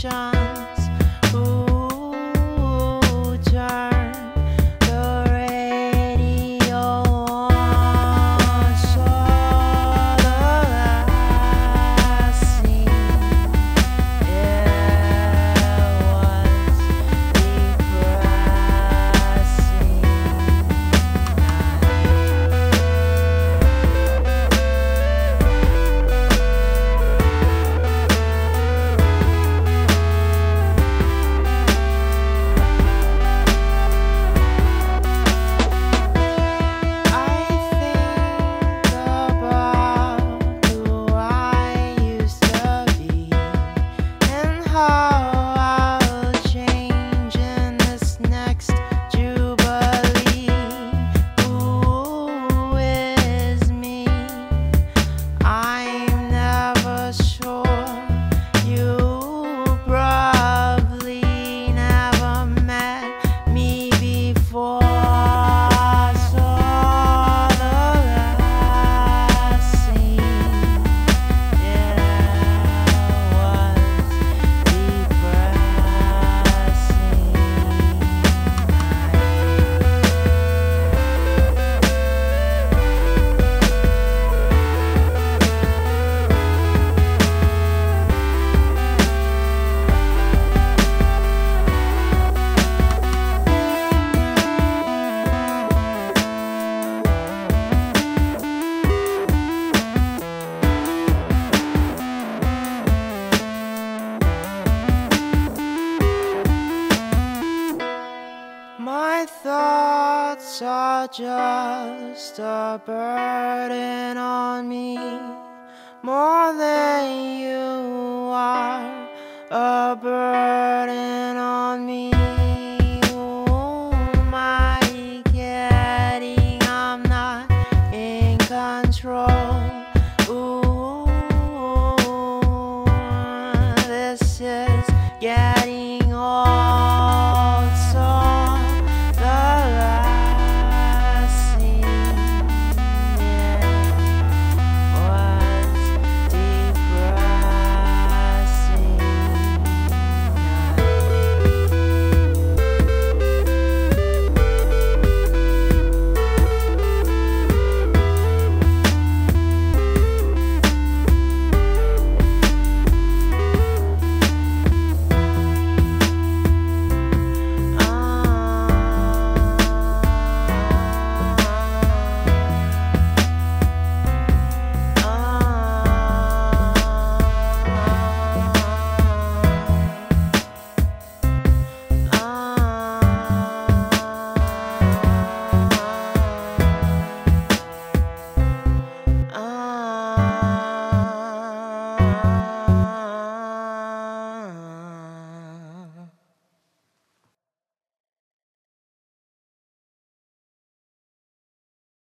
sunshine. My are just a burden on me, more than you are a burden on me. I getting? I'm not in control. Ooh, this is getting